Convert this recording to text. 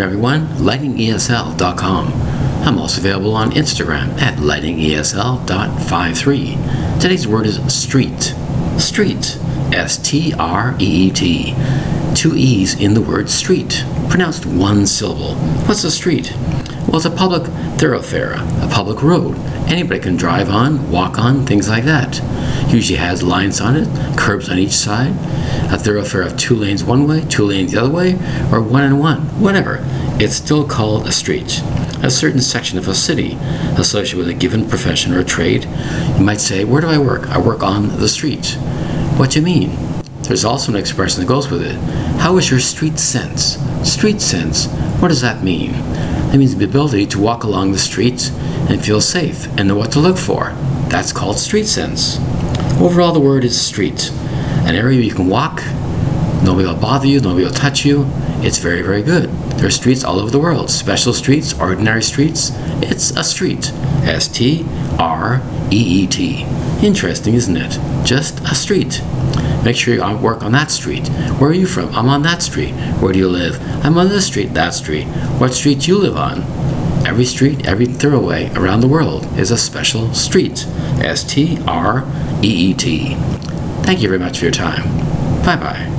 everyone, lightningesl.com. I'm also available on Instagram at lightningesl.53. Today's word is street. Street. S T R E E T. Two E's in the word street, pronounced one syllable. What's a street? Well, it's a public thoroughfare, a public road. Anybody can drive on, walk on, things like that. Usually has lines on it, curbs on each side, a thoroughfare of two lanes one way, two lanes the other way, or one and one, whatever. It's still called a street. A certain section of a city associated with a given profession or trade. You might say, Where do I work? I work on the street. What do you mean? There's also an expression that goes with it. How is your street sense? Street sense, what does that mean? It means the ability to walk along the streets and feel safe and know what to look for. That's called street sense. Overall, the word is street. An area you can walk, nobody will bother you, nobody will touch you. It's very, very good. There are streets all over the world special streets, ordinary streets. It's a street. S T R E E T. Interesting, isn't it? Just a street. Make sure you work on that street. Where are you from? I'm on that street. Where do you live? I'm on this street, that street. What street do you live on? Every street, every thoroughway around the world is a special street. S T R E E T. Thank you very much for your time. Bye bye.